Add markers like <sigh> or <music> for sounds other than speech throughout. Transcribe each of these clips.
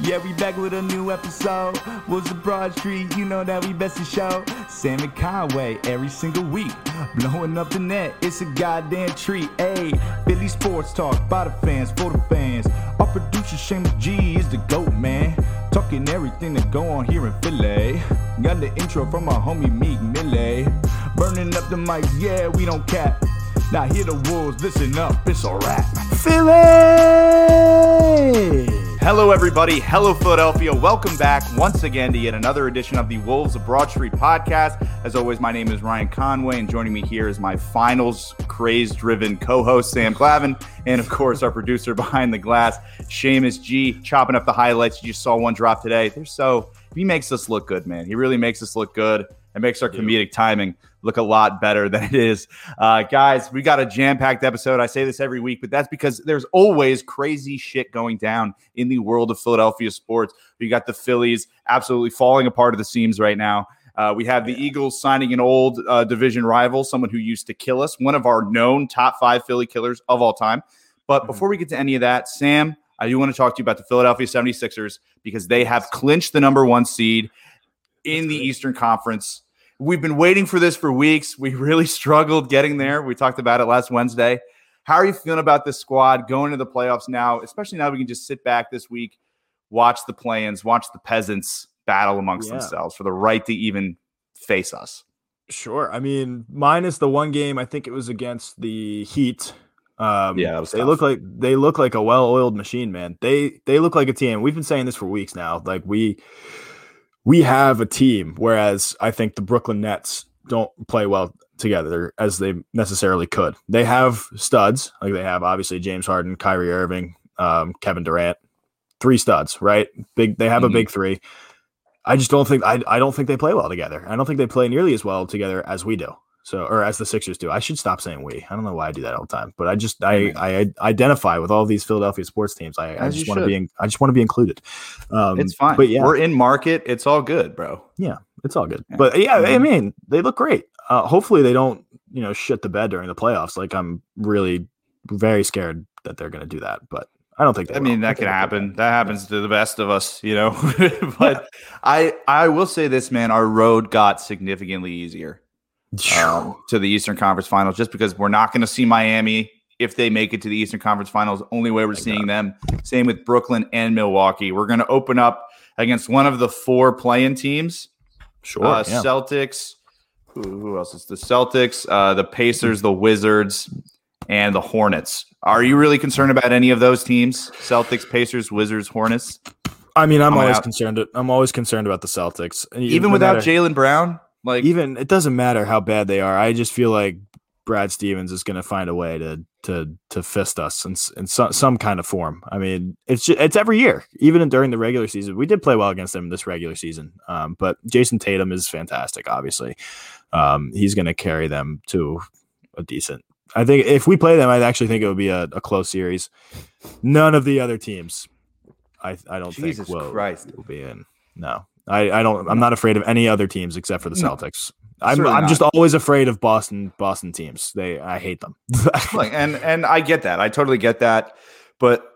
Yeah, we back with a new episode. Was the Broad Street, you know that we best to show. Sam and Conway every single week. Blowing up the net, it's a goddamn treat. Hey, Philly Sports Talk by the fans, for the fans. Our producer Seamus G is the GOAT, man. Talking everything that go on here in Philly. Got the intro from our homie Meek Millie. Burning up the mics, yeah, we don't cap. Now hear the wolves, listen up, it's a wrap. Philly! Hello, everybody. Hello, Philadelphia. Welcome back once again to yet another edition of the Wolves of Broad Street podcast. As always, my name is Ryan Conway, and joining me here is my finals craze driven co host, Sam Clavin, and of course, our producer behind the glass, Seamus G, chopping up the highlights. You just saw one drop today. They're so, he makes us look good, man. He really makes us look good. It makes our comedic timing look a lot better than it is. Uh, guys, we got a jam packed episode. I say this every week, but that's because there's always crazy shit going down in the world of Philadelphia sports. We got the Phillies absolutely falling apart at the seams right now. Uh, we have the Eagles signing an old uh, division rival, someone who used to kill us, one of our known top five Philly killers of all time. But mm-hmm. before we get to any of that, Sam, I do want to talk to you about the Philadelphia 76ers because they have clinched the number one seed in the Eastern Conference. We've been waiting for this for weeks. We really <laughs> struggled getting there. We talked about it last Wednesday. How are you feeling about this squad going to the playoffs now, especially now we can just sit back this week, watch the play-ins, watch the peasants battle amongst yeah. themselves for the right to even face us? Sure. I mean, minus the one game, I think it was against the Heat. Um, yeah, they tough. look like they look like a well-oiled machine, man. They they look like a team. We've been saying this for weeks now. Like we we have a team, whereas I think the Brooklyn Nets don't play well together as they necessarily could. They have studs, like they have obviously James Harden, Kyrie Irving, um, Kevin Durant, three studs, right? Big. They have mm-hmm. a big three. I just don't think I, I don't think they play well together. I don't think they play nearly as well together as we do. So, or as the Sixers do. I should stop saying we. I don't know why I do that all the time, but I just I I, identify with all these Philadelphia sports teams. I, I just want to be in, I just want to be included. Um, it's fine. But yeah, we're in market. It's all good, bro. Yeah, it's all good. Yeah. But yeah, mm-hmm. I mean, they look great. Uh, hopefully, they don't you know shit the bed during the playoffs. Like I'm really very scared that they're going to do that, but I don't think. I mean, that can happen. That happens to the best of us, you know. <laughs> but yeah. I I will say this, man. Our road got significantly easier um, to the Eastern Conference Finals just because we're not going to see Miami if they make it to the Eastern Conference Finals. Only way we're seeing them. Same with Brooklyn and Milwaukee. We're going to open up against one of the four playing teams. Sure. Uh, yeah. Celtics. Who, who, else is the Celtics? Uh, the Pacers, the Wizards, and the Hornets. Are you really concerned about any of those teams? Celtics, Pacers, Wizards, Hornets. I mean, I'm always out. concerned. I'm always concerned about the Celtics, even without Jaylen Brown. Like even it doesn't matter how bad they are. I just feel like Brad Stevens is going to find a way to to to fist us in, in some, some kind of form. I mean, it's just, it's every year, even during the regular season. We did play well against them this regular season, um, but Jayson Tatum is fantastic. Obviously, um, he's going to carry them to a decent. I think if we play them, I actually think it would be a, a close series. None of the other teams, I I don't Jesus think will, Christ. will be in. No, I, I don't. I'm not afraid of any other teams except for the Celtics. No, I'm I'm just always afraid of Boston Boston teams. They I hate them. <laughs> and and I get that. I totally get that. But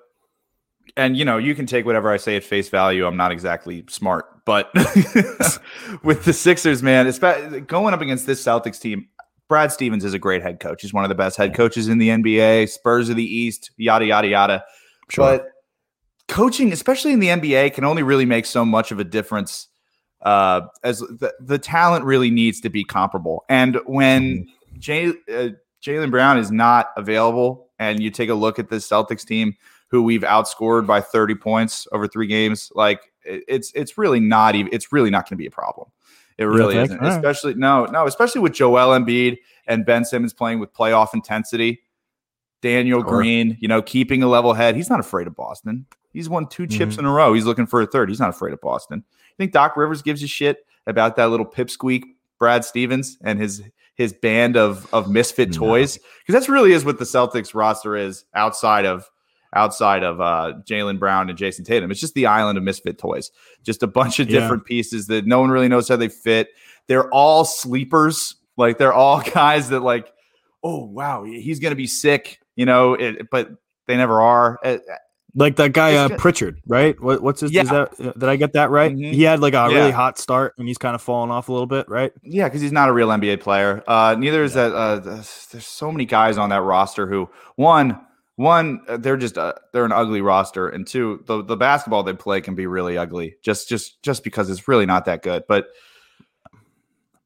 and you know you can take whatever I say at face value. I'm not exactly smart, but <laughs> with the Sixers, man, it's going up against this Celtics team. Brad Stevens is a great head coach. He's one of the best head coaches in the NBA. Spurs of the East, yada yada yada. Sure. But coaching, especially in the NBA, can only really make so much of a difference. Uh, as the, the talent really needs to be comparable, and when mm-hmm. Jay, uh, Jaylen Brown is not available, and you take a look at this Celtics team, who we've outscored by 30 points over three games, like it, it's it's really not even it's really not going to be a problem. It really isn't, especially no no, especially with Joel Embiid and Ben Simmons playing with playoff intensity. Daniel sure. Green, you know, keeping a level head. He's not afraid of Boston. He's won 2 chips mm-hmm. in a row. He's looking for a third. He's not afraid of Boston. You think Doc Rivers gives a shit about that little pipsqueak Brad Stevens and his his band of of misfit toys? Because that's really is what the Celtics roster is outside of outside of uh, Jaylen Brown and Jayson Tatum. It's just the island of misfit toys. Just a bunch of different yeah. pieces that no one really knows how they fit. They're all sleepers. Like they're all <laughs> guys that like, oh wow, he's gonna be sick, you know. It, but they never are. It, Like that guy uh, Pritchard, right? What, what's his? Yeah. That, uh, did I get that right? Mm-hmm. He had like a yeah. really hot start, and he's kind of fallen off a little bit, right? Yeah, because he's not a real NBA player. Uh, neither is yeah. that. Uh, there's so many guys on that roster who one one uh, they're just uh, they're an ugly roster, and two the the basketball they play can be really ugly just just just because it's really not that good. But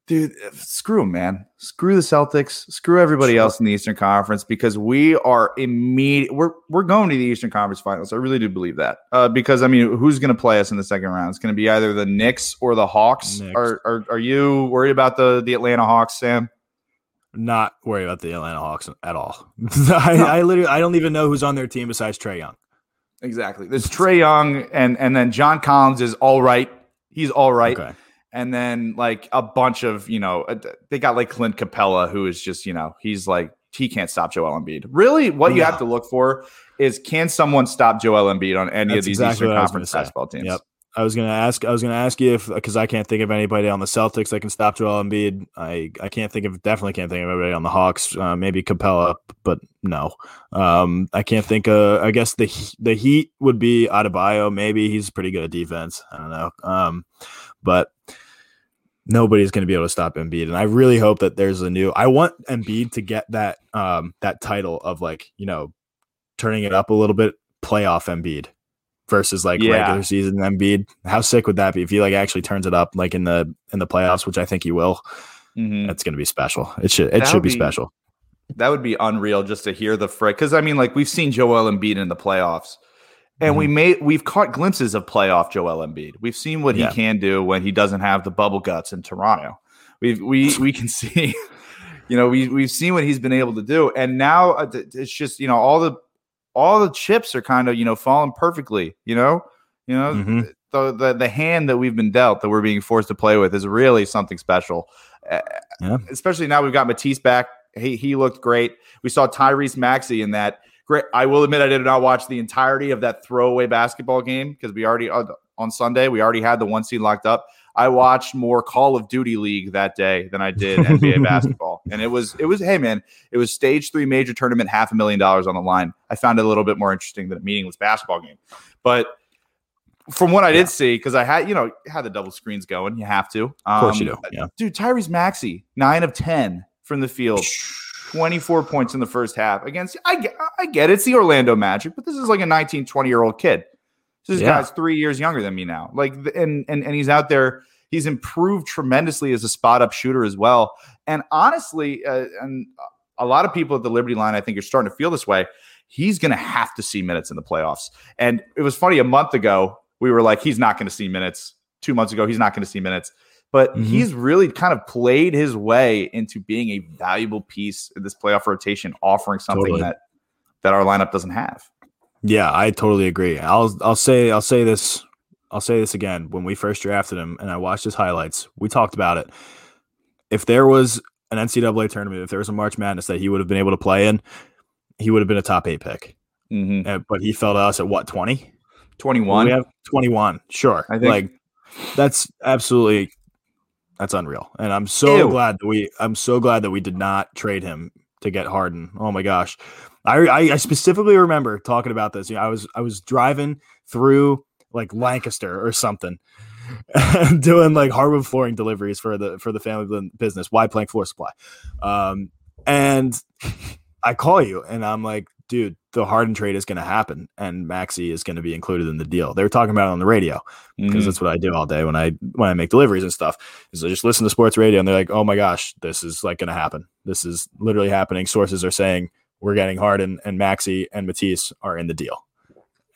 dude, screw them, man. Screw the Celtics. Screw everybody else in the Eastern Conference because we are immediate. We're we're going to the Eastern Conference Finals. I really do believe that. Uh, because I mean, who's going to play us in the second round? It's going to be either the Knicks or the Hawks. Are, are are you worried about the the Atlanta Hawks, Sam? Not worried about the Atlanta Hawks at all. <laughs> I, I literally I don't even know who's on their team besides Trae Young. Exactly. There's Trae Young and and then John Collins is all right. He's all right. Okay and then like a bunch of you know uh, they got like Clint Capela who is just you know he's like he can't stop Joel Embiid. Really, what you have to look for is can someone stop Joel Embiid on any That's of these exactly Eastern Conference basketball teams? Yep. I was gonna ask. I was gonna ask you if because I can't think of anybody on the Celtics that can stop Joel Embiid. I I can't think of definitely can't think of anybody on the Hawks. Uh, maybe Capella, but no. Um, I can't think. of I guess the the Heat would be Adebayo. Maybe he's pretty good at defense. I don't know. Um, but nobody's going to be able to stop Embiid. And I really hope that there's a new. I want Embiid to get that um that title of like you know turning it up a little bit, playoff Embiid versus like yeah. regular season Embiid. How sick would that be if he like actually turns it up like in the in the playoffs, which I think he will. Mm-hmm. That's going to be special. It should it that should be, be, special. That would be unreal just to hear the frick because I mean like we've seen Joel Embiid in the playoffs and mm-hmm. we made we've caught glimpses of playoff Joel Embiid. We've seen what yeah. he can do when he doesn't have the bubble guts in Toronto. We've we we can <laughs> see, you know, we we've seen what he's been able to do, and now uh, it's just you know all the all the chips are kind of you know falling perfectly. You know, you know mm-hmm. the, the the hand that we've been dealt that we're being forced to play with is really something special. Uh, yeah. Especially now we've got Matisse back. He he looked great. We saw Tyrese Maxey in that great. I will admit I did not watch the entirety of that throwaway basketball game because we already uh, on Sunday we already had the one seed locked up. I watched more Call of Duty League that day than I did <laughs> NBA basketball, and it was it was hey man, it was stage three major tournament, half a million dollars on the line. I found it a little bit more interesting than a meaningless basketball game, but from what I did yeah. see, because I had you know had the double screens going, you have to. Um, of course you um, do. Yeah, dude, Tyrese Maxey, nine of ten from the field. 24 points in the first half against I get I get it, it's the Orlando Magic, but this is like a 19, 20 year old kid. This yeah. guy's three years younger than me now. Like and and and he's out there. He's improved tremendously as a spot up shooter as well. And honestly, uh, and a lot of people at the Liberty line, I think, are starting to feel this way. He's going to have to see minutes in the playoffs. And it was funny a month ago, we were like, he's not going to see minutes. Two months ago, he's not going to see minutes but mm-hmm. he's really kind of played his way into being a valuable piece in this playoff rotation, offering something totally. that that our lineup doesn't have. Yeah, I totally agree. I'll I'll say I'll say this I'll say this again. When we first drafted him and I watched his highlights, we talked about it. If there was an NCAA tournament, if there was a March Madness that he would have been able to play in, he would have been a top eight pick. Mm-hmm. Uh, but he fell to us at what, 20? 21? We have 21. Sure. I think like that's absolutely that's unreal. And I'm so Ew. glad that we I'm so glad that we did not trade him to get Harden. Oh my gosh. I, I, I specifically remember talking about this. You know, I was I was driving through like Lancaster or something, <laughs> doing like hardwood flooring deliveries for the for the family business. why Plank Floor Supply, um, and I call you and I'm like, dude, the Harden trade is going to happen and Maxey is going to be included in the deal. They were talking about it on the radio because mm-hmm. that's what I do all day when I when I make deliveries and stuff. Is I just listen to sports radio and they're like, "Oh my gosh, this is like going to happen. This is literally happening." Sources are saying we're getting Harden and Maxey and Matisse are in the deal.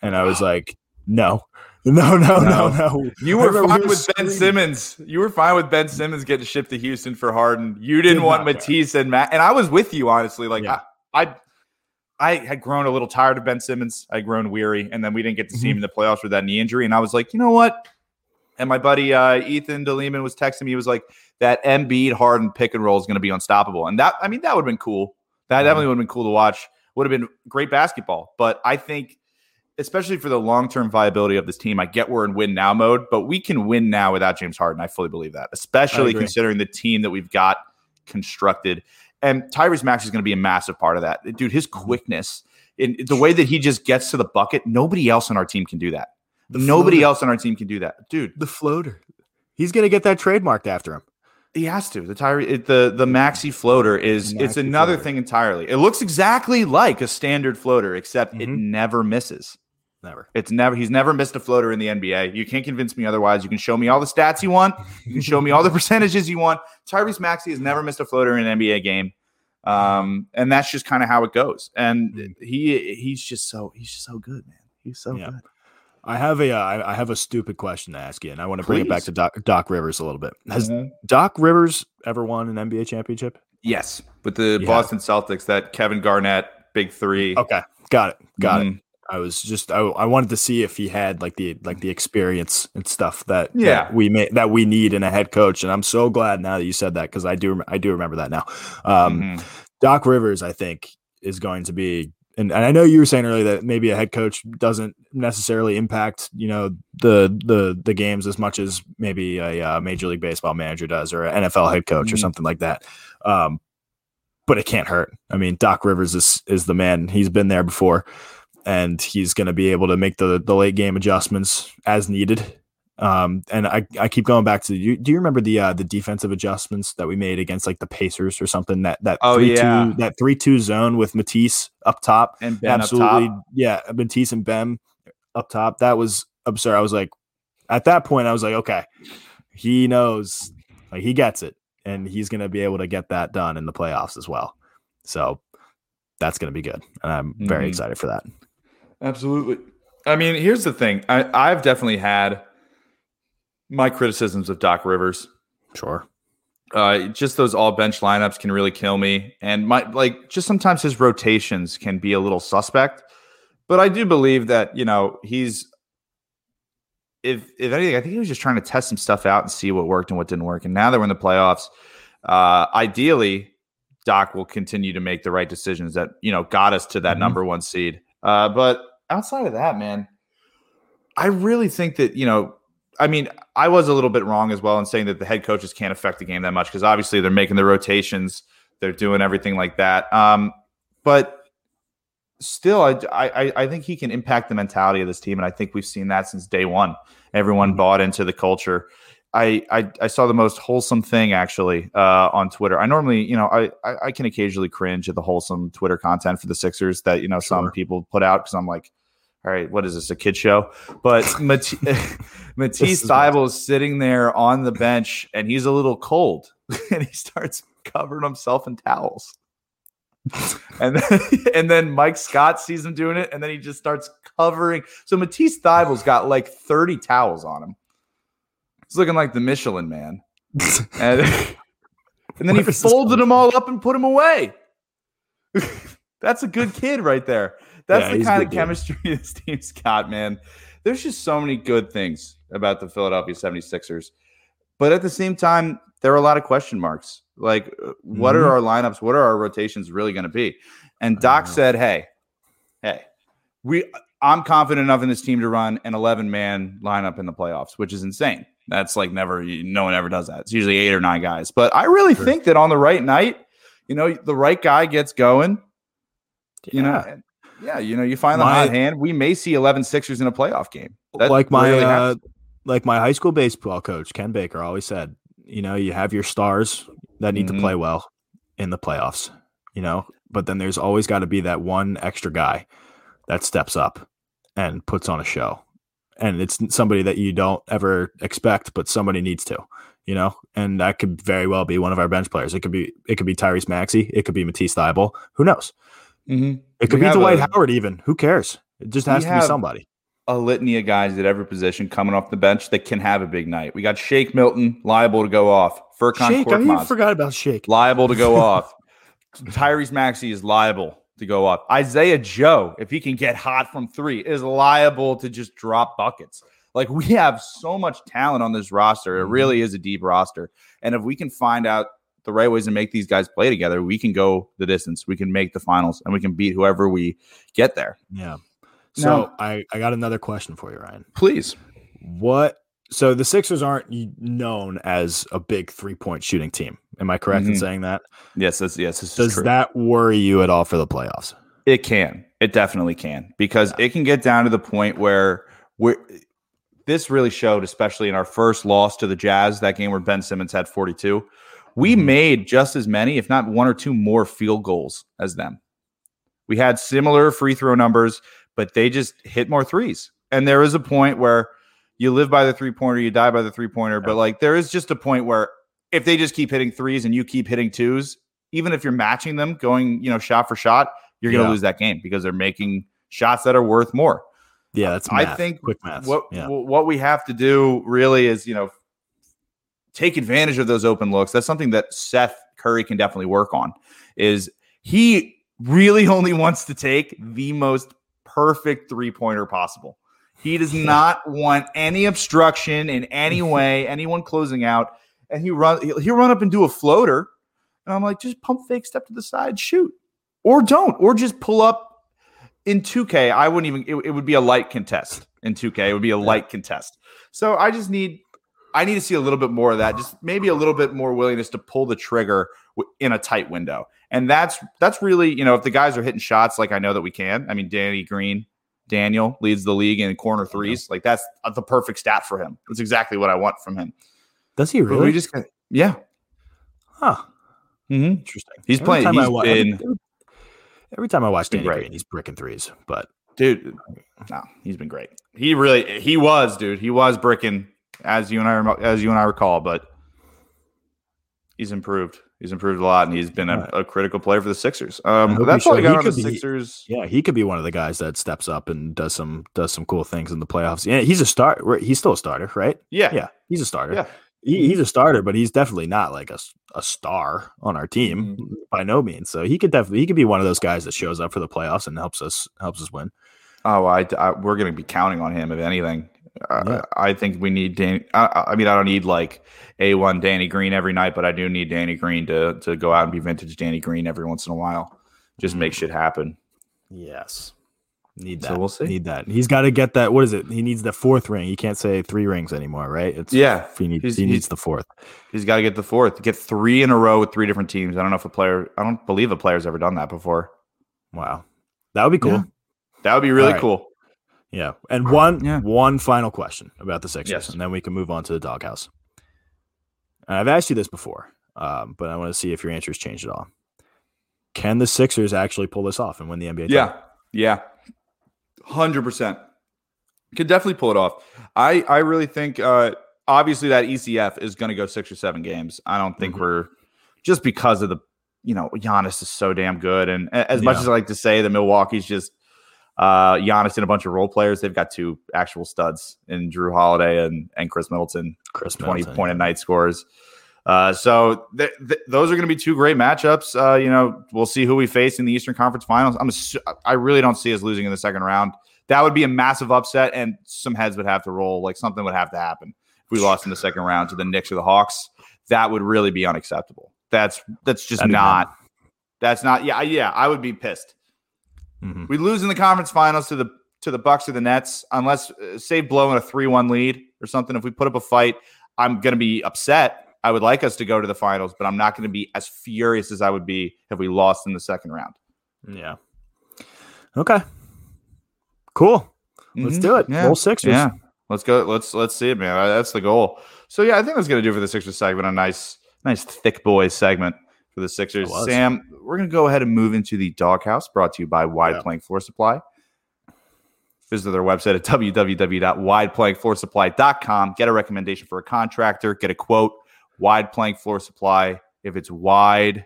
And I was like, <laughs> "No." No, no, no, no. You were fine we with Ben Simmons. You were fine with Ben Simmons getting shipped to Houston for Harden. You didn't Did want Matisse and Matt. And I was with you, honestly. Like, yeah. I, I I had grown a little tired of Ben Simmons. I'd grown weary, and then we didn't get to see mm-hmm. him in the playoffs with that knee injury. And I was like, you know what? And my buddy uh, Ethan DeLeman was texting me. He was like, that Embiid Harden pick and roll is going to be unstoppable. And that, I mean, that would have been cool. That mm-hmm. definitely would have been cool to watch. Would have been great basketball. But I think, especially for the long term viability of this team, I get we're in win now mode, but we can win now without James Harden. I fully believe that, especially considering the team that we've got constructed. And Tyrese Max is going to be a massive part of that. Dude, his quickness, in the way that he just gets to the bucket, nobody else on our team can do that. The nobody floater. else on our team can do that, dude. The floater. He's gonna get that trademarked after him. He has to. The Tyree, the the Maxey floater is Maxey it's another floater. thing entirely. It looks exactly like a standard floater, except mm-hmm. it never misses. Never. It's never. He's never missed a floater in the NBA. You can't convince me otherwise. You can show me all the stats you want. You can show me all the <laughs> percentages you want. Tyrese Maxey has never missed a floater in an NBA game, um, and that's just kind of how it goes. And mm. he he's just so he's just so good, man. He's so yeah. good. I have a uh, I have a stupid question to ask you, and I want to bring it back to Doc, Doc Rivers a little bit. Has mm-hmm. Doc Rivers ever won an NBA championship? Yes, with the yeah. Boston Celtics, that Kevin Garnett big three. Okay, got it, got mm-hmm. it. I was just I, I wanted to see if he had like the like the experience and stuff that yeah that we may that we need in a head coach, and I'm so glad now that you said that because I do I do remember that now. Um, mm-hmm. Doc Rivers, I think, is going to be and, and I know you were saying earlier that maybe a head coach doesn't necessarily impact you know the the the games as much as maybe a, a uh, major league baseball manager does or an NFL head coach mm-hmm. or something like that. Um, but it can't hurt. I mean, Doc Rivers is is the man. He's been there before, and he's going to be able to make the the late game adjustments as needed. Um, and I, I keep going back to you. Do you remember the uh, the defensive adjustments that we made against like the Pacers or something? That that oh three, yeah two, that three two zone with Matisse up top and ben absolutely top. yeah Matisse and Ben up top. That was absurd. I was like, at that point, I was like, okay, he knows, like he gets it, and he's gonna be able to get that done in the playoffs as well. So that's gonna be good, and I'm mm-hmm. very excited for that. Absolutely. I mean, here's the thing. I, I've definitely had my criticisms of Doc Rivers. Sure. Uh, just those all bench lineups can really kill me, and my like just sometimes his rotations can be a little suspect. But I do believe that you know he's if if anything, I think he was just trying to test some stuff out and see what worked and what didn't work. And now that we're in the playoffs, uh, ideally, Doc will continue to make the right decisions that you know got us to that mm-hmm. number one seed. Uh, but outside of that, man, I really think that you know I mean, I was a little bit wrong as well in saying that the head coaches can't affect the game that much because obviously they're making the rotations, they're doing everything like that. Um, but still, I, I I think he can impact the mentality of this team, and I think we've seen that since day one. Everyone mm-hmm. bought into the culture. I, I, I saw the most wholesome thing actually uh, on Twitter. I normally, you know, I, I, I can occasionally cringe at the wholesome Twitter content for the Sixers that you know sure. some people put out because I'm like, all right, what is this, a kid show? But <laughs> Mat- <laughs> Matisse Thybulle is sitting there on the bench and he's a little cold <laughs> and he starts covering himself in towels. and then, and then Mike Scott sees him doing it, and then he just starts covering. So Matisse Thybulle's got like 30 towels on him. He's looking like the Michelin man. <laughs> and, and then he folded them all up and put them away. <laughs> That's a good kid right there. That's yeah, the kind of chemistry this team's got, man. There's just so many good things about the Philadelphia 76ers. But at the same time, there are a lot of question marks. Like, uh, what mm-hmm. are our lineups? What are our rotations really going to be? And Doc said, "Hey, hey, we I'm confident enough in this team to run an 11 man lineup in the playoffs, which is insane. That's like never, no one ever does that. It's usually eight or nine guys. But I really sure. think that on the right night, you know, the right guy gets going. Yeah. You know, yeah, you know, you find the my, hot hand. We may see 11 Sixers in a playoff game. That like my really uh, like my high school baseball coach Ken Baker always said, you know, you have your stars that need mm-hmm. to play well in the playoffs, you know, but then there's always got to be that one extra guy that steps up and puts on a show. And it's somebody that you don't ever expect, but somebody needs to, you know, and that could very well be one of our bench players. It could be it could be Tyrese Maxey, it could be Matisse Thybulle. Who knows? Mm-hmm. It could we be Dwight a, Howard, even. Who cares? It just has to be somebody. A litany of guys at every position coming off the bench that can have a big night. We got Shake Milton liable to go off. Furkan Shake, I even forgot about Shake. Liable to go <laughs> off. Tyrese Maxey is liable to go up. Isaiah Joe, if he can get hot from three, is liable to just drop buckets. Like we have so much talent on this roster. It mm-hmm. really is a deep roster. And if we can find out the right ways to make these guys play together, we can go the distance. We can make the finals and we can beat whoever we get there. Yeah. So now, I, I got another question for you, Ryan. Please. What so the Sixers aren't known as a big three point shooting team. Am I correct mm-hmm. in saying that? Yes, that's, yes. Does that worry you at all for the playoffs? It can. It definitely can because yeah. it can get down to the point where we're this really showed, especially in our first loss to the Jazz, that game where Ben Simmons had 42. We mm-hmm. made just as many, if not one or two more field goals as them. We had similar free throw numbers, but they just hit more threes. And there is a point where you live by the three pointer, you die by the three pointer. But like there is just a point where if they just keep hitting threes and you keep hitting twos, even if you're matching them going, you know, shot for shot, you're going to yeah. lose that game because they're making shots that are worth more. Yeah, that's math. I think quick math. What yeah. what we have to do really is, you know, take advantage of those open looks. That's something that Seth Curry can definitely work on. Is he really <laughs> only wants to take the most perfect three pointer possible? He does not want any obstruction in any <laughs> way, anyone closing out. And he run he'll run up and do a floater. And I'm like, just pump fake, step to the side, shoot. Or don't, or just pull up in 2K. I wouldn't even it, it would be a light contest in 2K. It would be a light contest. So I just need I need to see a little bit more of that. Just maybe a little bit more willingness to pull the trigger in a tight window. And that's that's really, you know, if the guys are hitting shots like I know that we can. I mean, Danny Green Daniel leads the league in corner threes. Like that's uh, the perfect stat for him. That's exactly what I want from him. Does he really? we just yeah. Huh. Mm-hmm. Interesting. He's every playing. He's I, been, every, every, time I watch Danny Green, he's bricking threes. But dude, no, he's been great. He really he was, dude. He was bricking as you and I as you and I recall, but he's improved. He's improved a lot, and he's been a, a critical player for the Sixers. Um, that's all I got on the be, Sixers. Yeah, he could be one of the guys that steps up and does some does some cool things in the playoffs. Yeah, he's a start. He's still a starter, right? Yeah, yeah, he's a starter. Yeah. He, he's a starter, but he's definitely not like a, a star on our team mm-hmm. by no means. So he could definitely he could be one of those guys that shows up for the playoffs and helps us helps us win. Oh, I, I we're going to be counting on him if anything. Yeah. I, I think we need Danny. I, I, mean, I don't need like a one Danny Green every night, but I do need Danny Green to to go out and be vintage Danny Green every once in a while. Just mm-hmm. make shit happen. Yes, need that. So we'll see. Need that. He's got to get that. What is it? He needs the fourth ring. He can't say three rings anymore, right? It's yeah. He needs. he needs the fourth. He's got to get the fourth. Get three in a row with three different teams. I don't know if a player. I don't believe a player's ever done that before. Wow, that would be cool. Yeah. That would be really right. cool. Yeah. And one yeah. one final question about the Sixers, yes. and then we can move on to the doghouse. And I've asked you this before, um, but I want to see if your answer has changed at all. Can the Sixers actually pull this off and win the NBA? Yeah. Title? Yeah. Hundred percent. Could definitely pull it off. I I really think uh obviously that ECF is going to go six or seven games. I don't think mm-hmm. we're just because of the you know Giannis is so damn good, and as yeah. much as I like to say that Milwaukee's just uh, Giannis and a bunch of role players. They've got two actual studs in Jrue Holiday and and Khris Middleton. Khris 20 Middleton, point a night scores. Uh, so th- th- those are going to be two great matchups. Uh, you know, we'll see who we face in the Eastern Conference Finals. I'm I really don't see us losing in the second round. That would be a massive upset, and some heads would have to roll. Like something would have to happen if we lost in the second round to the Knicks or the Hawks. That would really be unacceptable. That's that's just not. That's not. Yeah, yeah. I would be pissed. Mm-hmm. We lose in the conference finals to the to the Bucks or the Nets, unless uh, say blowing a three one lead or something. If we put up a fight, I'm going to be upset. I would like us to go to the finals, but I'm not going to be as furious as I would be if we lost in the second round. Yeah. Okay. Cool. Mm-hmm. Let's do it. Yeah. Roll Sixers. Yeah. Let's go. Let's let's see it, man. That's the goal. So yeah, I think that's going to do for the Sixers segment. A nice, nice thick boys segment for the Sixers. Sam, we're going to go ahead and move into the doghouse brought to you by Wide yeah. Plank Floor Supply. Visit their website at www.wideplankfloorsupply.com. Get a recommendation for a contractor, get a quote. Wide Plank Floor Supply. If it's wide,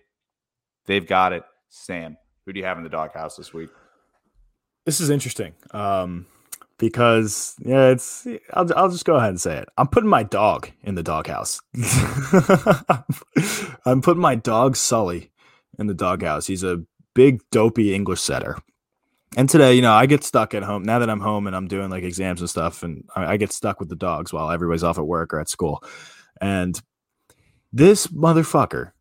they've got it. Sam, who do you have in the doghouse this week? This is interesting. Um, because yeah, it's I'll I'll just go ahead and say it. I'm putting my dog in the doghouse. <laughs> I'm putting my dog Sully in the doghouse. He's a big dopey English setter. And today, you know, I get stuck at home now that I'm home and I'm doing like exams and stuff, and I, I get stuck with the dogs while everybody's off at work or at school. And this motherfucker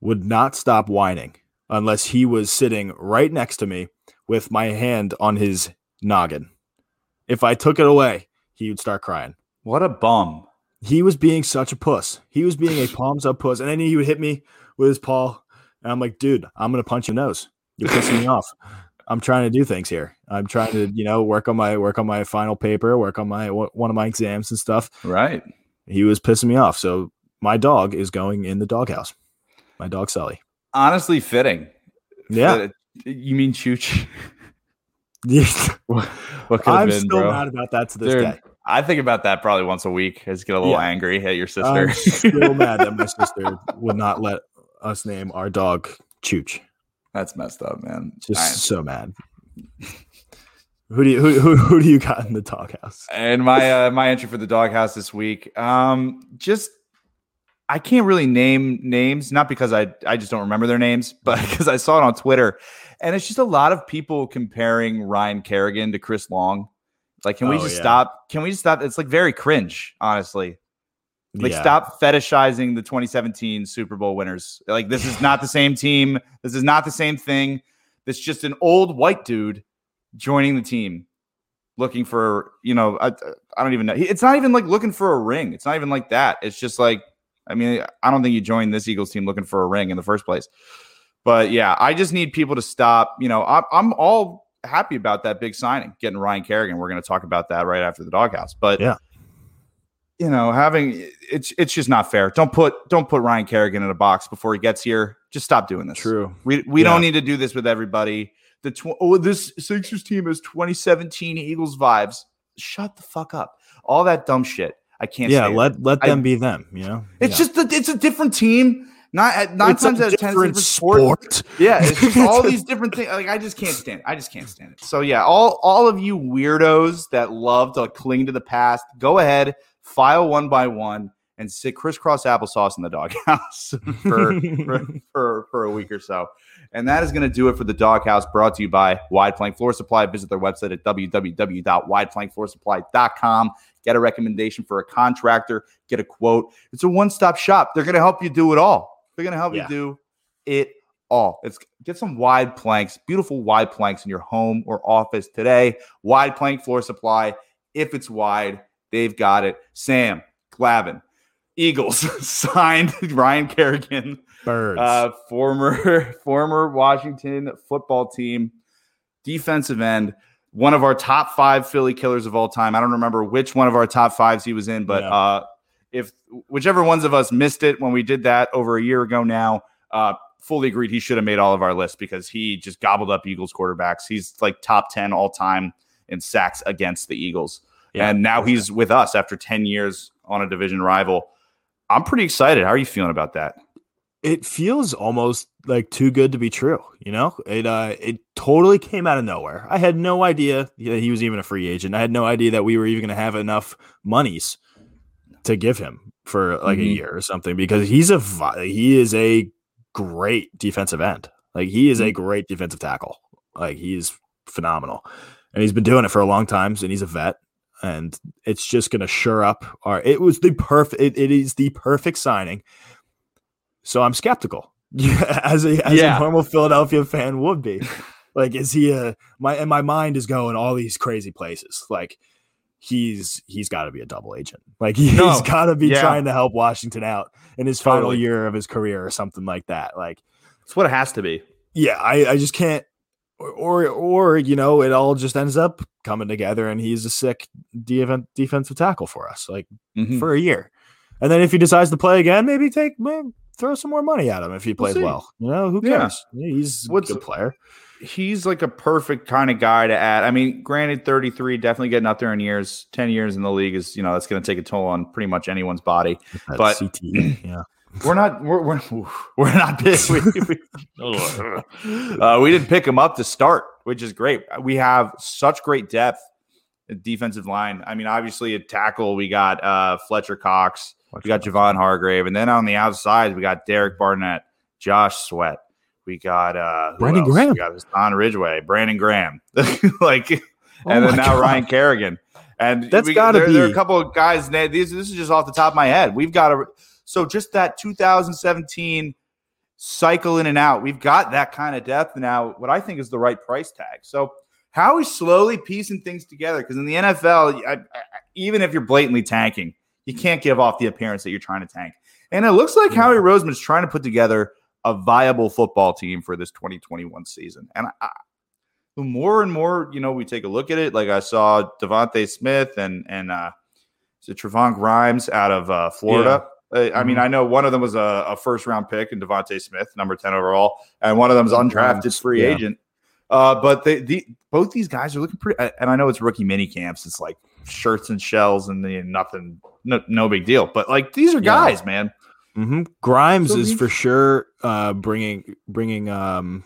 would not stop whining unless he was sitting right next to me with my hand on his noggin. If I took it away, he would start crying. What a bum. He was being such a puss. He was being a palms up puss. And then he would hit me with his paw. And I'm like, dude, I'm going to punch your nose. You're pissing me off. I'm trying to do things here. I'm trying to, you know, work on my work on my final paper, work on my one of my exams and stuff. Right. He was pissing me off. So my dog is going in the doghouse. My dog Sully. Honestly, fitting. Yeah. You mean Chooch? <laughs> what, what I'm been, still bro? mad about that to this Dude, day. I think about that probably once a week. I just get a little yeah. angry at your sister. I'm still <laughs> mad that my sister would not let us name our dog Chooch. That's messed up, man. Just so mad. Who do you who, who, who do you got in the doghouse? And my uh, my entry for the doghouse this week, um, just I can't really name names, not because I I just don't remember their names, <laughs> but because I saw it on Twitter, and it's just a lot of people comparing Ryan Kerrigan to Chris Long. Like, can we oh, just yeah. stop? Can we just stop? It's like very cringe, honestly. Like, yeah. stop fetishizing the 2017 Super Bowl winners. Like, this is not the <laughs> same team. This is not the same thing. This just an old white dude joining the team, looking for you know I, I don't even know. It's not even like looking for a ring. It's not even like that. It's just like I mean I don't think you joined this Eagles team looking for a ring in the first place. But yeah, I just need people to stop. You know, I, I'm all happy about that big signing, getting Ryan Kerrigan. We're going to talk about that right after the doghouse. But yeah, you know, having it's it's just not fair. Don't put don't put Ryan Kerrigan in a box before he gets here. Just stop doing this. True. We we yeah. don't need to do this with everybody. The tw- oh, this Sixers team is 2017 Eagles vibes. Shut the fuck up. All that dumb shit. I can't. Yeah, let it. let them I, be them. You know, it's yeah. just a, it's a different team. Not nine it's times out of ten, different sport. sport. Yeah, it's just <laughs> all these different things. Like I just can't stand. It. I just can't stand it. So yeah, all all of you weirdos that love to cling to the past, go ahead, file one by one, and sit crisscross applesauce in the doghouse <laughs> for, for, <laughs> for for a week or so. And that is going to do it for the doghouse. Brought to you by Wide Plank Floor Supply. Visit their website at www.wideplankfloorsupply.com. Get a recommendation for a contractor. Get a quote. It's a one stop shop. They're going to help you do it all. They're going to help yeah. you do it all. It's get some wide planks, beautiful wide planks in your home or office today. Wide plank floor supply. If it's wide, they've got it. Sam Glavin, Eagles <laughs> signed <laughs> Ryan Kerrigan, Birds, uh, former <laughs> former Washington football team defensive end. One of our top five Philly killers of all time. I don't remember which one of our top fives he was in, but yeah. uh, if whichever ones of us missed it when we did that over a year ago now, uh, fully agreed he should have made all of our lists because he just gobbled up Eagles quarterbacks. He's like top 10 all time in sacks against the Eagles. Yeah. And now he's with us after 10 years on a division rival. I'm pretty excited. How are you feeling about that? It feels almost like too good to be true. You know, it uh, it totally came out of nowhere. I had no idea that he was even a free agent. I had no idea that we were even going to have enough monies to give him for like mm-hmm. a year or something because he's a he is a great defensive end. Like he is a mm-hmm. great defensive tackle. Like he's phenomenal. And he's been doing it for a long time and he's a vet and it's just going to sure up our it was the perfect it, it is the perfect signing. So I'm skeptical. <laughs> as a as yeah. a normal Philadelphia fan would be. <laughs> like is he a my and my mind is going all these crazy places. Like he's he's got to be a double agent. Like <laughs> he's no. got to be yeah. trying to help Washington out in his totally. final year of his career or something like that. Like it's what it has to be. Yeah, I, I just can't. Or or you know, it all just ends up coming together, and he's a sick def- defensive tackle for us, like mm-hmm. for a year. And then if he decides to play again, maybe take man, throw some more money at him if he plays we'll well. You know, who cares? Yeah. He's What's, a good player he's like a perfect kind of guy to add. I mean, granted, 33, definitely getting up there in years. 10 years in the league is, you know, that's going to take a toll on pretty much anyone's body. That but CTE, <clears throat> yeah. We're not we're we're, we're not big. <laughs> We, we, uh, we didn't pick him up to start, which is great. We have such great depth defensive line. I mean, obviously at tackle we got uh, Fletcher Cox, Fletcher we got Javon Hargrave, and then on the outside we got Derek Barnett, Josh Sweat, we got uh Brandon else? Graham. We got Don Ridgeway, Brandon Graham. <laughs> like oh and then now God. Ryan Kerrigan. And that's got to be there are a couple of guys. These this is just off the top of my head. We've got a so just that 2017 cycle in and out. We've got that kind of depth now. What I think is the right price tag. So how is slowly piecing things together? Because in the NFL, I, I, even if you're blatantly tanking, you can't give off the appearance that you're trying to tank. And it looks like yeah. Howie Roseman's trying to put together a viable football team for this 2021 season. And I, the more and more, you know, we take a look at it, like I saw DeVonta Smith and and uh is it Trevon Grimes out of uh, Florida. Yeah. Uh, I mm-hmm. mean, I know one of them was a, a first round pick in DeVonta Smith, number 10 overall, and one of them is undrafted free yeah. agent. Uh, but they, the, both these guys are looking pretty, and I know it's rookie mini camps. It's like shirts and shells and the, nothing, no, no big deal. But like these are guys, yeah. man. Mm-hmm. Grimes so is for sure uh, bringing bringing um,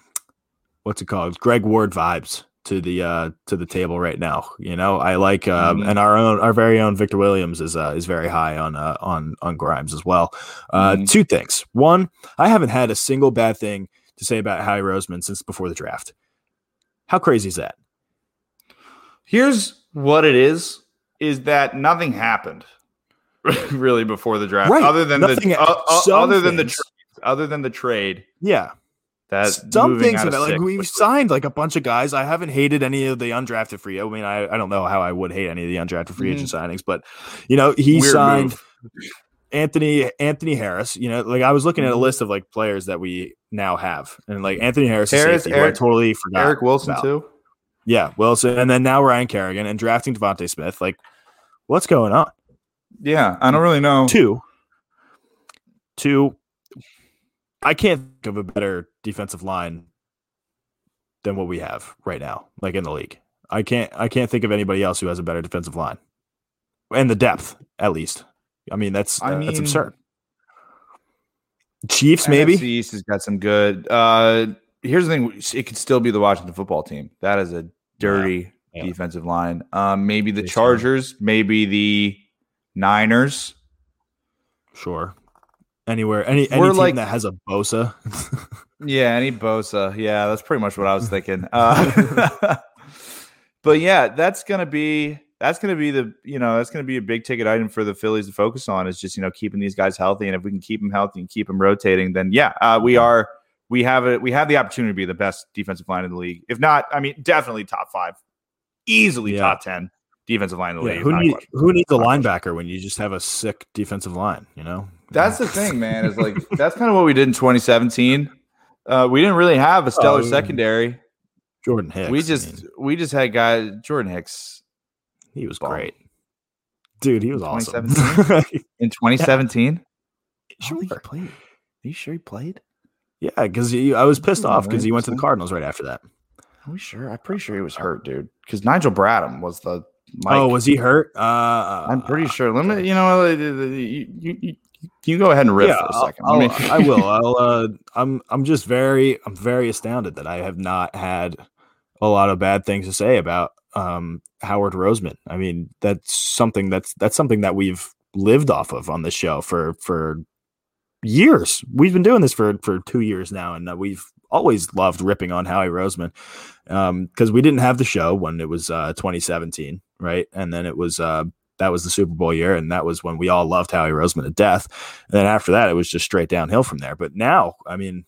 what's it called? Greg Ward vibes to the uh to the table right now. You know, I like um mm-hmm. and our own our very own Victor Williams is uh is very high on uh on on Grimes as well. Uh mm-hmm. two things. One, I haven't had a single bad thing to say about Howie Roseman since before the draft. How crazy is that? Here's what it is is that nothing happened <laughs> really before the draft right. other than nothing, the uh, uh, other than the tra- other than the trade. Yeah. That some things that like we've signed like a bunch of guys. I haven't hated any of the undrafted free. I mean, I, I don't know how I would hate any of the undrafted free mm-hmm. agent signings, but you know, he Weird signed move. Anthony Anthony Harris. You know, like I was looking at a mm-hmm. list of like players that we now have, and like Anthony Harris, Harris safety, Eric, I totally forgot. Eric Wilson about. too. Yeah, Wilson, and then now Ryan Kerrigan and drafting DeVonta Smith. Like, what's going on? Yeah, I don't really know. Two, two I can't think of a better defensive line than what we have right now, like in the league. I can't I can't think of anybody else who has a better defensive line. And the depth, at least. I mean, that's I mean, that's absurd. Chiefs, maybe. East has got some good. Uh here's the thing: it could still be the Washington football team. That is a dirty yeah, yeah. defensive line. Um, maybe the Chargers, maybe the Niners. Sure. Anywhere, any any We're team like, that has a Bosa. <laughs> yeah, any Bosa. Yeah, that's pretty much what I was thinking. <laughs> Uh, <laughs> but yeah, that's gonna be that's gonna be the you know that's gonna be a big ticket item for the Phillies to focus on is just you know keeping these guys healthy, and if we can keep them healthy and keep them rotating, then yeah, uh, we are we have it we have the opportunity to be the best defensive line in the league. If not, I mean, definitely top five, easily yeah. top ten defensive line in the yeah, league. Who, need, who needs a linebacker when you just have a sick defensive line? You know, that's the thing, man. Is like that's kind of what we did in 2017. Uh, we didn't really have a stellar oh, secondary. Jordan Hicks. We just I mean, we just had guys. Jordan Hicks. He was great, dude. He was awesome. <laughs> in 2017. Sure, he played. Are you sure he played? Yeah, because I was pissed off because he went to the Cardinals right after that. Are we sure? I'm pretty sure he was hurt, dude. Because Nigel Bradham was the. Mike. Oh, was he hurt? Uh, I'm pretty sure. Let me. You know, you, you, can you go ahead and riff yeah, for a 2nd I'll, <laughs> I will. I'll. Uh, I'm. I'm just very. I'm very astounded that I have not had a lot of bad things to say about um, Howard Roseman. I mean, that's something that's that's something that we've lived off of on the show for for years. We've been doing this for for two years now, and uh, we've always loved ripping on Howie Roseman Um, because um, we didn't have the show when it was uh, 2017, right? And then it was uh, that was the Super Bowl year, and that was when we all loved Howie Roseman to death. And then after that, it was just straight downhill from there. But now, I mean,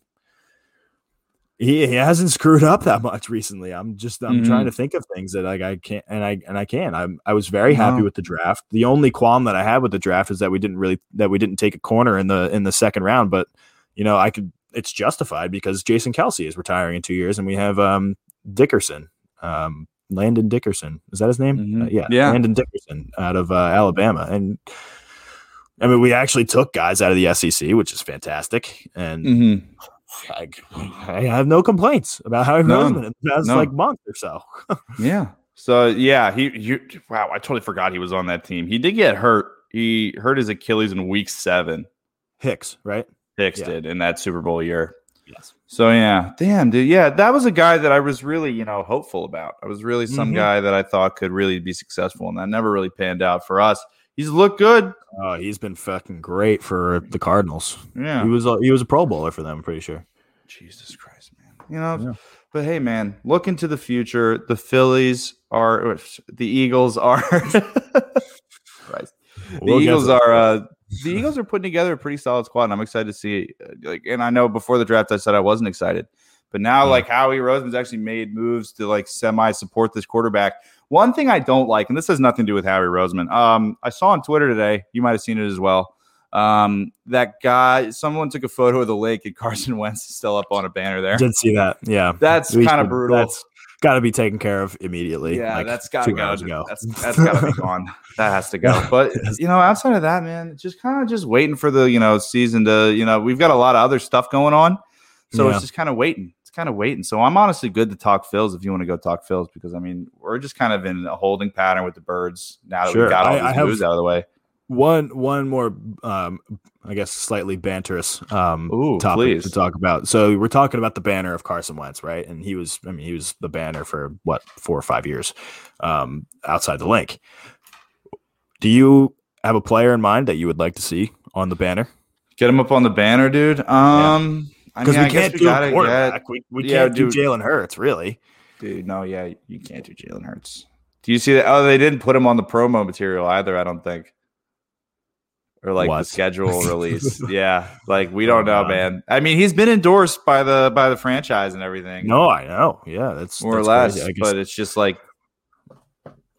he, he hasn't screwed up that much recently. I'm just I'm mm-hmm. trying to think of things that like I can't and I and I can. I'm I was very happy with the draft. The only qualm that I had with the draft is that we didn't really that we didn't take a corner in the in the second round. But you know, I could it's justified because Jason Kelce is retiring in two years, and we have um Dickerson. Um, Landon Dickerson. Is that his name? Mm-hmm. Uh, yeah, yeah, Landon Dickerson out of uh, Alabama, and I mean, we actually took guys out of the SEC, which is fantastic, and mm-hmm. I, I, have no complaints about how he no, in the past like month or so. <laughs> yeah. So yeah, he, he wow, I totally forgot he was on that team. He did get hurt. He hurt his Achilles in week seven. Hicks, right? Hicks yeah. did in that Super Bowl year. Yes. So yeah, damn, dude. Yeah, that was a guy that I was really, you know, hopeful about. I was really some mm-hmm. guy that I thought could really be successful, and that never really panned out for us. He's looked good. Oh, he's been fucking great for the Cardinals. Yeah, he was a, he was a Pro Bowler for them. I'm pretty sure. Jesus Christ, man. You know, yeah. but hey, man, look into the future. The Phillies are the Eagles are. <laughs> Christ. The we'll Eagles are. Uh, the Eagles are putting together a pretty solid squad, and I'm excited to see. Uh, like, and I know before the draft, I said I wasn't excited, but now yeah. like Howie Roseman's actually made moves to like semi support this quarterback. One thing I don't like, and this has nothing to do with Howie Roseman. Um, I saw on Twitter today. You might have seen it as well. Um, that guy, someone took a photo of the lake, and <laughs> Carson Wentz is still up on a banner there. Did see that? Yeah, that's kind of brutal. That's got to be taken care of immediately. Yeah, like that's got to go. Ago. That's that's got to be gone. <laughs> That has to go. But you know, outside of that, man, just kind of just waiting for the you know season to you know we've got a lot of other stuff going on, so yeah. it's just kind of waiting. It's kind of waiting. So I'm honestly good to talk Phils if you want to go talk Phils because I mean we're just kind of in a holding pattern with the birds now that sure. we got all I, these I moves out of the way. One one more um, I guess slightly banterous um, Ooh, topic please. to talk about. So we're talking about the banner of Carson Wentz, right? And he was I mean he was the banner for what four or five years um, outside the link. Do you have a player in mind that you would like to see on the banner? Get him up on the banner, dude. Um, because yeah. I mean, we can't we do a quarterback. Get, we, we yeah, can't do Jalen Hurts, really. Dude, no, yeah, you can't do Jalen Hurts. Do you see that? Oh, they didn't put him on the promo material either. I don't think or like what? the schedule <laughs> release. <laughs> yeah, like we don't know, man. I mean, he's been endorsed by the by the franchise and everything. No, I know. Yeah, that's more that's or less. Crazy. But it's just like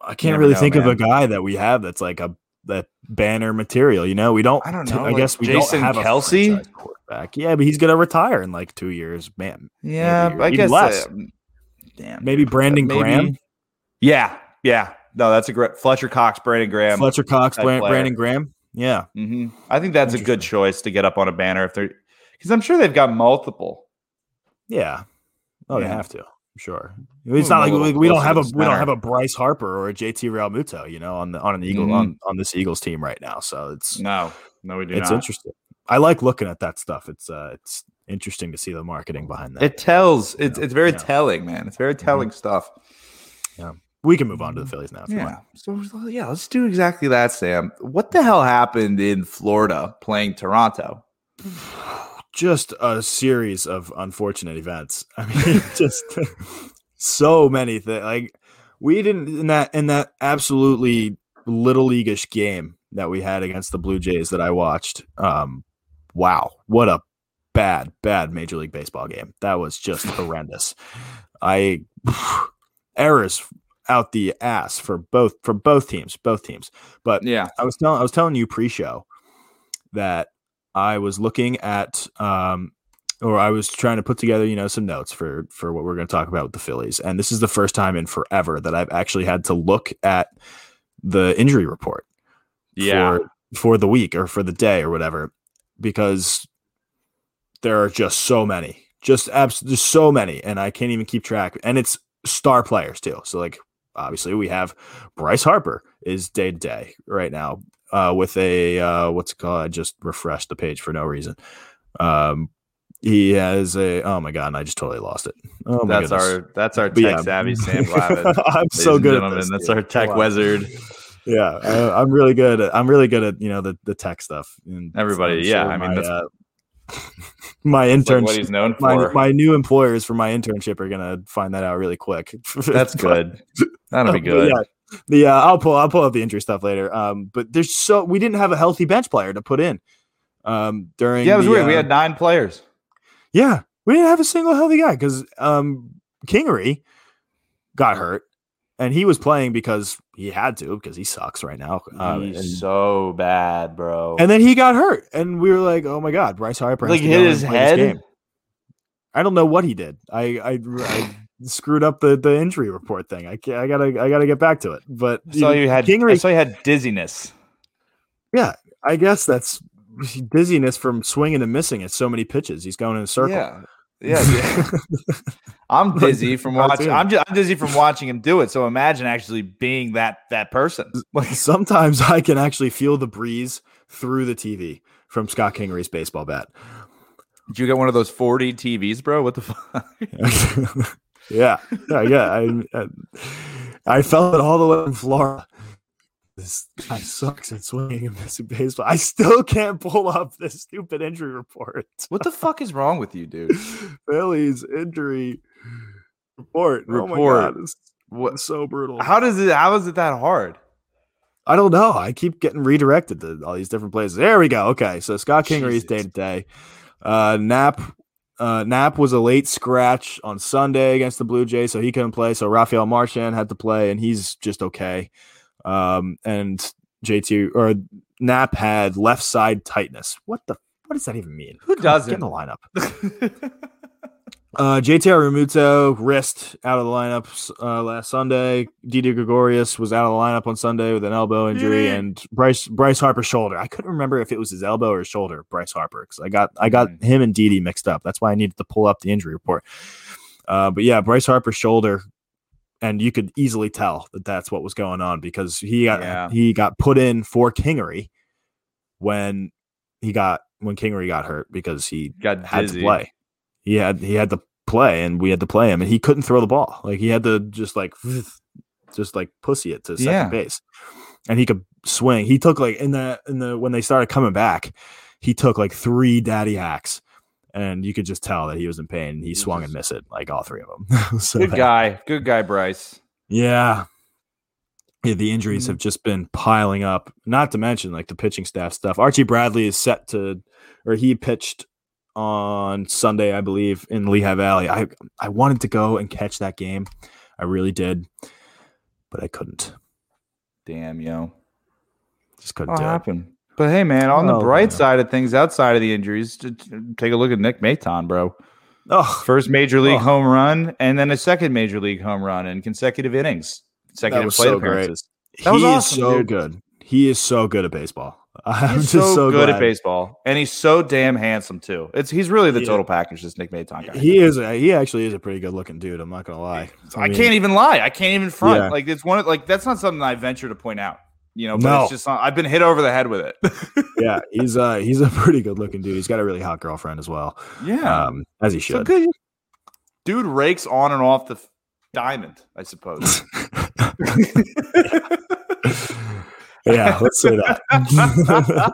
I can't really know, think man. of a guy that we have that's like a that banner material. You know, we don't. I don't know. I like guess we Jason don't have Kelce? a quarterback. Yeah, but he's gonna retire in like two years, man. Yeah, I guess less. Uh, damn, maybe Brandon maybe. Graham. Yeah, yeah. No, that's a great Fletcher Cox, Brandon Graham. Fletcher Cox, Brandon Graham. Yeah, mm-hmm. I think that's a good choice to get up on a banner if they're because I'm sure they've got multiple. Yeah. Oh, yeah. they have to. I'm sure. It's not like we, we don't have a we don't have a Bryce Harper or a JT Realmuto, you know, on the on an Eagle mm-hmm. on, on this Eagles team right now. So it's no, no, we do. It's not. interesting. I like looking at that stuff. It's uh, it's interesting to see the marketing behind that. It tells. It's it's very yeah. telling, man. It's very mm-hmm. telling mm-hmm. stuff. Yeah we can move on to the Phillies now. yeah. So yeah, let's do exactly that, Sam. What the hell happened in Florida playing Toronto? <sighs> Just a series of unfortunate events. <laughs> I mean, just so many things. Like we didn't in that in that absolutely little leagueish game that we had against the Blue Jays that I watched. Um, wow, what a bad, bad Major League Baseball game. That was just <laughs> horrendous. I <sighs> errors out the ass for both for both teams, both teams. But yeah, I was telling I was telling you pre-show that I was looking at um or I was trying to put together, you know, some notes for for what we're going to talk about with the Phillies. And this is the first time in forever that I've actually had to look at the injury report. Yeah. For, for the week or for the day or whatever because there are just so many. Just abs- just so many and I can't even keep track. And it's star players too. So like obviously we have Bryce Harper is day to day right now uh, with a uh, what's it called? I just refreshed the page for no reason. Um, he has a oh my god, and I just totally lost it. Oh my that's goodness. our that's our tech yeah. savvy <laughs> Sam Glavine. I'm so good at this. That's our tech wow. wizard. Yeah, I, am really good. At, I'm really good at you know the the tech stuff. And Everybody, yeah. I mean, my, uh, <laughs> my internship. Like what he's known for. My, my, new employers for my internship are gonna find that out really quick. <laughs> That's good. That'll be <laughs> good. yeah, the uh, I'll pull I'll pull up the injury stuff later. Um, but there's so we didn't have a healthy bench player to put in. Um, during yeah, it was the, weird. Uh, we had nine players. Yeah, we didn't have a single healthy guy because um Kingery got hurt and he was playing because he had to because he sucks right now. Um, He's and, so bad, bro. And then he got hurt, and we were like, "Oh my god, Bryce Harper!" Like hit his head. I don't know what he did. I I, I screwed up the, the injury report thing. I I gotta I gotta get back to it. But so you had Kingery, I saw you had dizziness. Yeah, I guess that's dizziness from swinging and missing at so many pitches. He's going in a circle. Yeah. Yeah, yeah. <laughs> I'm dizzy from watching. I'm just, I'm dizzy from watching him do it. So imagine actually being that that person. Like sometimes I can actually feel the breeze through the TV from Scott Kingery's baseball bat. Did you get one of those 40 TVs, bro? What the fuck? <laughs> yeah, yeah, yeah. I, I, felt it all the way in Florida this guy sucks at swinging and missing baseball. I still can't pull up this stupid injury report. What the fuck is wrong with you, dude? Phillies injury report. Report. Oh my God, what so brutal. How does it? How is it that hard? I don't know. I keep getting redirected to all these different places. There we go. Okay, so Scott Kingery's day to day. Uh, Knapp uh, Knapp was a late scratch on Sunday against the Blue Jays, so he couldn't play. So Rafael Marchan had to play, and he's just okay. Um, and JT or Knapp had left side tightness. What the what does that even mean? Who does Get in the lineup. <laughs> Uh, JTR Realmuto wrist out of the lineup uh, last Sunday. Didi Gregorius was out of the lineup on Sunday with an elbow injury, mm. and Bryce Bryce Harper shoulder. I couldn't remember if it was his elbow or his shoulder. Bryce Harper, because I got I got mm. him and Didi mixed up. That's why I needed to pull up the injury report. Uh, but yeah, Bryce Harper's shoulder, and you could easily tell that that's what was going on because he got yeah. he got put in for Kingery when he got when Kingery got hurt because he got had to play he had he had to play and we had to play him and he couldn't throw the ball. Like he had to just like <sniffs> just like pussy it to second yeah. base. And he could swing. He took like in the in the when they started coming back, he took like three daddy hacks and you could just tell that he was in pain. He swung and missed it, like all three of them. <laughs> so good guy, good guy, Bryce. Yeah, yeah. The injuries mm-hmm. have just been piling up. Not to mention like the pitching staff stuff. Archie Bradley is set to, or he pitched on Sunday, I believe, in Lehigh Valley. I I wanted to go and catch that game. I really did, but I couldn't. Damn, yo. Just couldn't what happen? It. But hey, man, on oh, the bright man. side of things, outside of the injuries, take a look at Nick Maton, bro. Oh, first major league oh. home run, and then a second major league home run in consecutive innings, consecutive plate so appearances. Great. That was he awesome, is so dude. good. He is so good at baseball. I'm he's just so, so good glad. at baseball, and he's so damn handsome too. It's he's really the yeah. total package. This Nick Maton guy. He is. A, he actually is a pretty good looking dude. I'm not gonna lie. I, I mean, can't even lie. I can't even front. Yeah. Like it's one of like that's not something I venture to point out. You know, but no. it's just I've been hit over the head with it. <laughs> yeah, he's uh he's a pretty good looking dude. He's got a really hot girlfriend as well. Yeah, um, as he should. So dude rakes on and off the diamond, I suppose. <laughs> <laughs> yeah, let's say that. <laughs>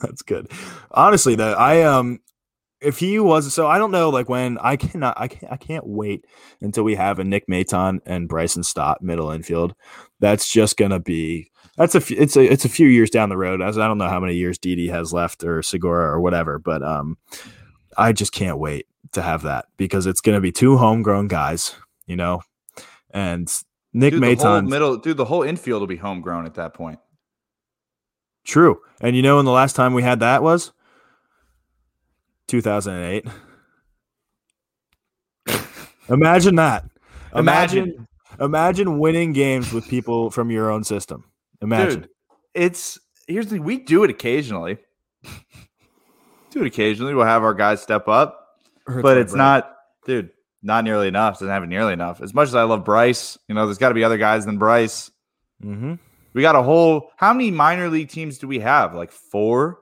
That's good. Honestly, though, I um, if he was so, I don't know. Like when I cannot, I can't, I can't wait until we have a Nick Maton and Bryson Stott middle infield. That's just gonna be. That's a. It's a. It's a few years down the road. As I don't know how many years Didi has left or Segura or whatever, but um, I just can't wait to have that because it's gonna be two homegrown guys, you know, and Nick dude, Maton middle dude, the whole infield will be homegrown at that point. True. And you know when the last time we had that was? 2008. <laughs> imagine that. Imagine, imagine imagine winning games with people from your own system. Imagine. Dude, it's here's the we do it occasionally. <laughs> do it occasionally. We'll have our guys step up. but it's not, dude not nearly enough. Doesn't have it nearly enough. As much as I love Bryce, you know, there's got to be other guys than Bryce. Mm-hmm. We got a whole. How many minor league teams do we have? Like four.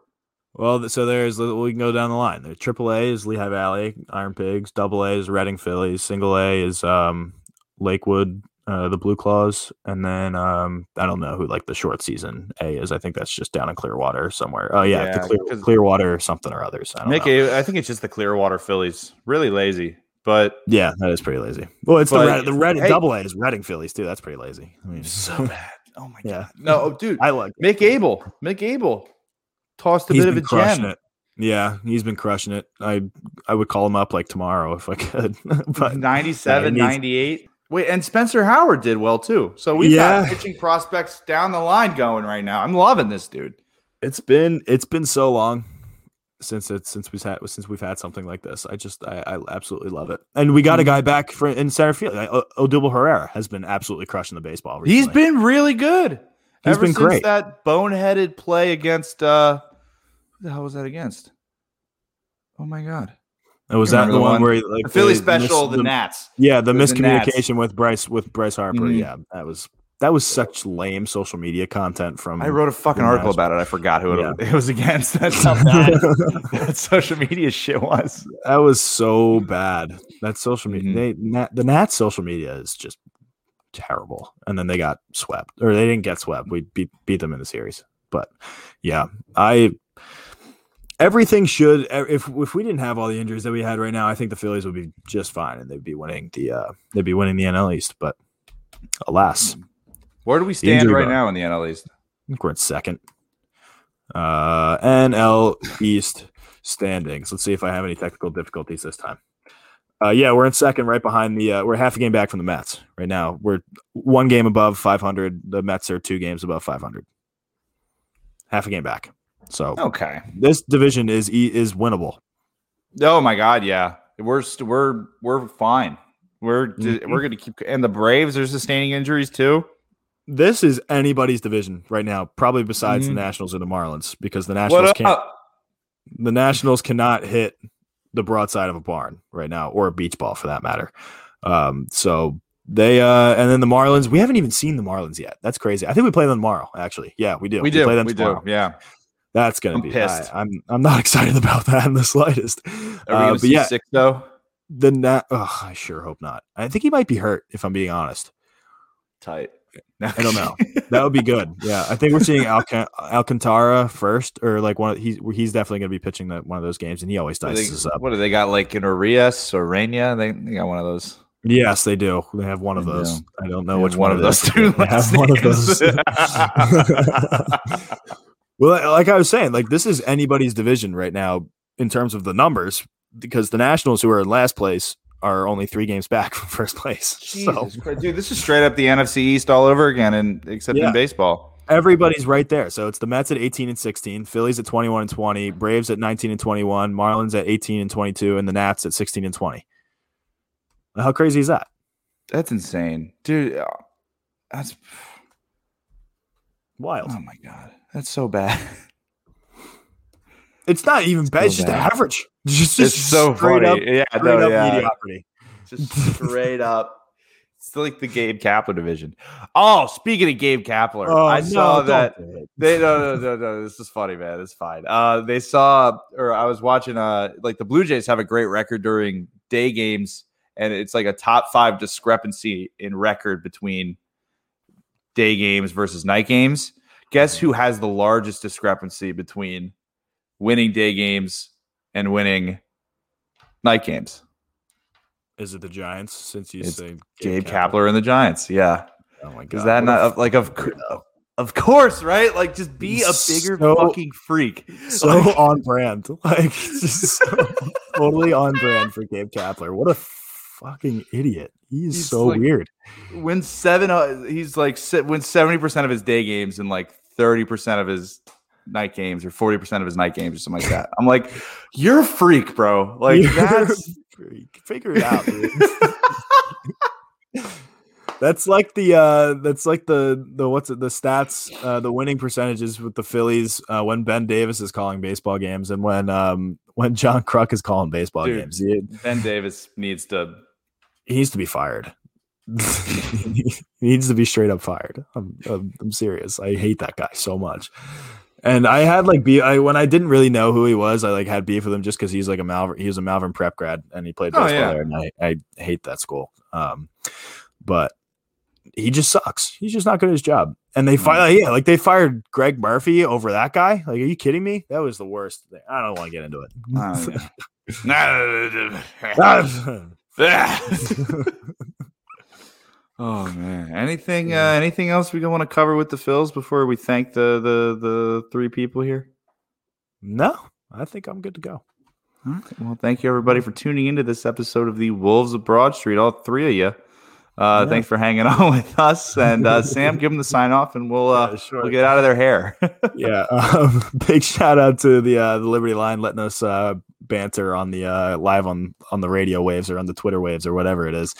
Well, so there's we can go down the line. There, Triple A is Lehigh Valley Iron Pigs. Double A is Reading Phillies. Single A is um, Lakewood, uh, the Blue Claws, and then um, I don't know who like the short season A is. I think that's just down in Clearwater somewhere. Oh yeah, yeah the Clear, Clearwater or something or others. I Mickey, I think it's just the Clearwater Phillies. Really lazy. But yeah, that is pretty lazy. Well, it's the red, the red hey, double A is Reading Phillies too. That's pretty lazy. I mean, so <laughs> bad. Oh my yeah. god. No, oh, dude. I like Mick Abel. Mick Abel tossed a he's bit of a gem. It. Yeah, he's been crushing it. I I would call him up like tomorrow if I could. <laughs> but 97, yeah, 98. Wait, and Spencer Howard did well too. So we've yeah. got pitching prospects down the line going right now. I'm loving this dude. It's been it's been so long since it's since we've had since we've had something like this. I just I, I absolutely love it. And we got a guy mm-hmm. back for in center field. O- Odubel Herrera has been absolutely crushing the baseball. Recently. He's been really good. He's Ever been since great. That boneheaded play against uh, who the hell was that against? Oh my god. And was that the, one, one, where he, like the Philly special, the, the, Nats? Yeah, the miscommunication the with Bryce with Bryce Harper. Mm-hmm. Yeah, that was that was such lame social media content from. I wrote a fucking article about it. I forgot who yeah. <laughs> it, was against. That's how <laughs> bad that social media shit was. That was so bad. That social media, mm-hmm. they, the Nats social media is just terrible. And then they got swept, or they didn't get swept. We beat beat them in the series. But yeah, I everything should if if we didn't have all the injuries that we had right now, I think the Phillies would be just fine and they'd be winning the uh they'd be winning the NL East. But alas. Where do we stand right now in the NL East? I think we're in second. Uh, NL East standings. Let's see if I have any technical difficulties this time. Uh, yeah, we're in second, right behind the. Uh, we're half a game back from the Mets right now. We're one game above 500. The Mets are two games above 500. Half a game back. So okay, this division is is winnable. Oh my god, yeah, we're st- we're we're fine. We're mm-hmm. we're going to keep and the Braves are sustaining injuries too. This is anybody's division right now, probably besides mm-hmm. the Nationals or the Marlins, because the Nationals can't. The Nationals cannot hit the broadside of a barn right now, or a beach ball for that matter. Um, so they uh, and then the Marlins. We haven't even seen the Marlins yet. That's crazy. I think we play them tomorrow. Actually, yeah, we do. We do. We, play them we tomorrow. do. Yeah. That's gonna I'm be. Pissed. I, am I'm, I'm not <laughs> excited about that in the slightest. Are we uh, but yeah, sick though? The net. Oh, I sure hope not. I think he might be hurt. If I'm being honest. Tight. I don't know. <laughs> That would be good. Yeah, I think we're seeing Alc- Alcantara first, or like one. Of, he's he's definitely going to be pitching that one of those games, and he always dices they, up. What do they got? Like in Urias or Raina? They, they got one of those. Yes, they do. They have one of those. I don't know which one, one of those two. They have one of those. <laughs> well, like I was saying, like this is anybody's division right now in terms of the numbers because the Nationals, who are in last place, are only three games back <laughs> from first place. Jesus so, Christ. dude, this is straight up the NFC East all over again, and except yeah. in baseball. Everybody's right there. So it's the Mets at 18 and 16, Phillies at 21 and 20, Braves at 19 and 21, Marlins at 18 and 22, and the Nats at 16 and 20. How crazy is that? That's insane, dude. Uh, that's wild. Oh my god, that's so bad. <laughs> It's not even bad. It's just average. <laughs> Just, just it's so funny. Up, yeah, no, yeah. mediocrity. Just straight up. It's like the Gabe Kapler division. Oh, speaking of Gabe Kapler, oh, I saw that they no no no no. This is funny, man. It's fine. Uh, they saw or I was watching. Uh, like the Blue Jays have a great record during day games, and it's like a top five discrepancy in record between day games versus night games. Guess who has the largest discrepancy between winning day games and winning night games. Is it the Giants? Since you it's say Gabe, Gabe Kapler and the Giants, yeah. Oh my god, is that what not like of of course, right? Like just be a bigger so, fucking freak. So like, <laughs> on brand, like just so <laughs> totally on brand for Gabe Kapler. What a fucking idiot. He's, he's so like, weird. When seven, uh, he's like wins seventy percent of his day games and like thirty percent of his night games or 40% of his night games or something like that. I'm like, you're a freak, bro. Like you're that's freak. Figure it out, dude. <laughs> that's like the uh that's like the the what's it the stats uh the winning percentages with the Phillies uh when Ben Davis is calling baseball games and when um when John Kruk is calling baseball dude, games. He, ben Davis needs to he needs to be fired. <laughs> he needs to be straight up fired. I'm, I'm, I'm serious. I hate that guy so much. And I had like be I when I didn't really know who he was, I like had beef with him just because he's like a Malvern. He was a Malvern prep grad and he played oh, baseball oh, yeah. there, and I, I hate that school. Um, but he just sucks. He's just not good at his job. And they fired, yeah, like they fired Gregg Murphy over that guy. Like, are you kidding me? That was the worst thing. I don't want to get into it. Oh man! Anything? Yeah. Uh, anything else we want to cover with the Phils before we thank the the the three people here? No, I think I'm good to go. Okay. Well, thank you everybody for tuning into this episode of the Wolves of Broad Street. All three of you. Uh, yeah. Thanks for hanging on <laughs> with us, and uh, Sam, give them the sign off, and we'll uh, yeah, sure. we'll get out of their hair. <laughs> yeah, um, <laughs> big shout out to the uh, the Liberty Line letting us uh, banter on the uh, live on on the radio waves or on the Twitter waves or whatever it is.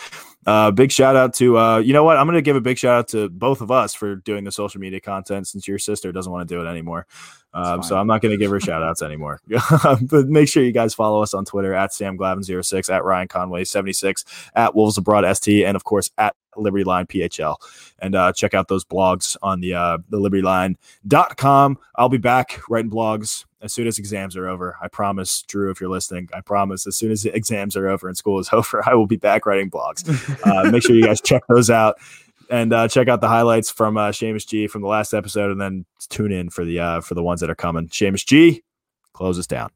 Uh, big shout out to uh, you know what? I'm going to give a big shout out to both of us for doing the social media content since your sister doesn't want to do it anymore. Um, so I'm not going to give her shout outs anymore. <laughs> but make sure you guys follow us on Twitter at Sam Glavin06, at Ryan Conway 76, at Wolves of Broad ST, and of course at Liberty Line PHL. And uh, check out those blogs on the uh, the libertyline.com. I'll be back writing blogs as soon as exams are over. I promise, Drew, if you're listening, I promise as soon as exams are over and school is <laughs> over, I will be back writing blogs. Uh, make sure you guys check those out and uh, check out the highlights from uh, Seamus G from the last episode, and then tune in for the uh, for the ones that are coming. Seamus G, close us down.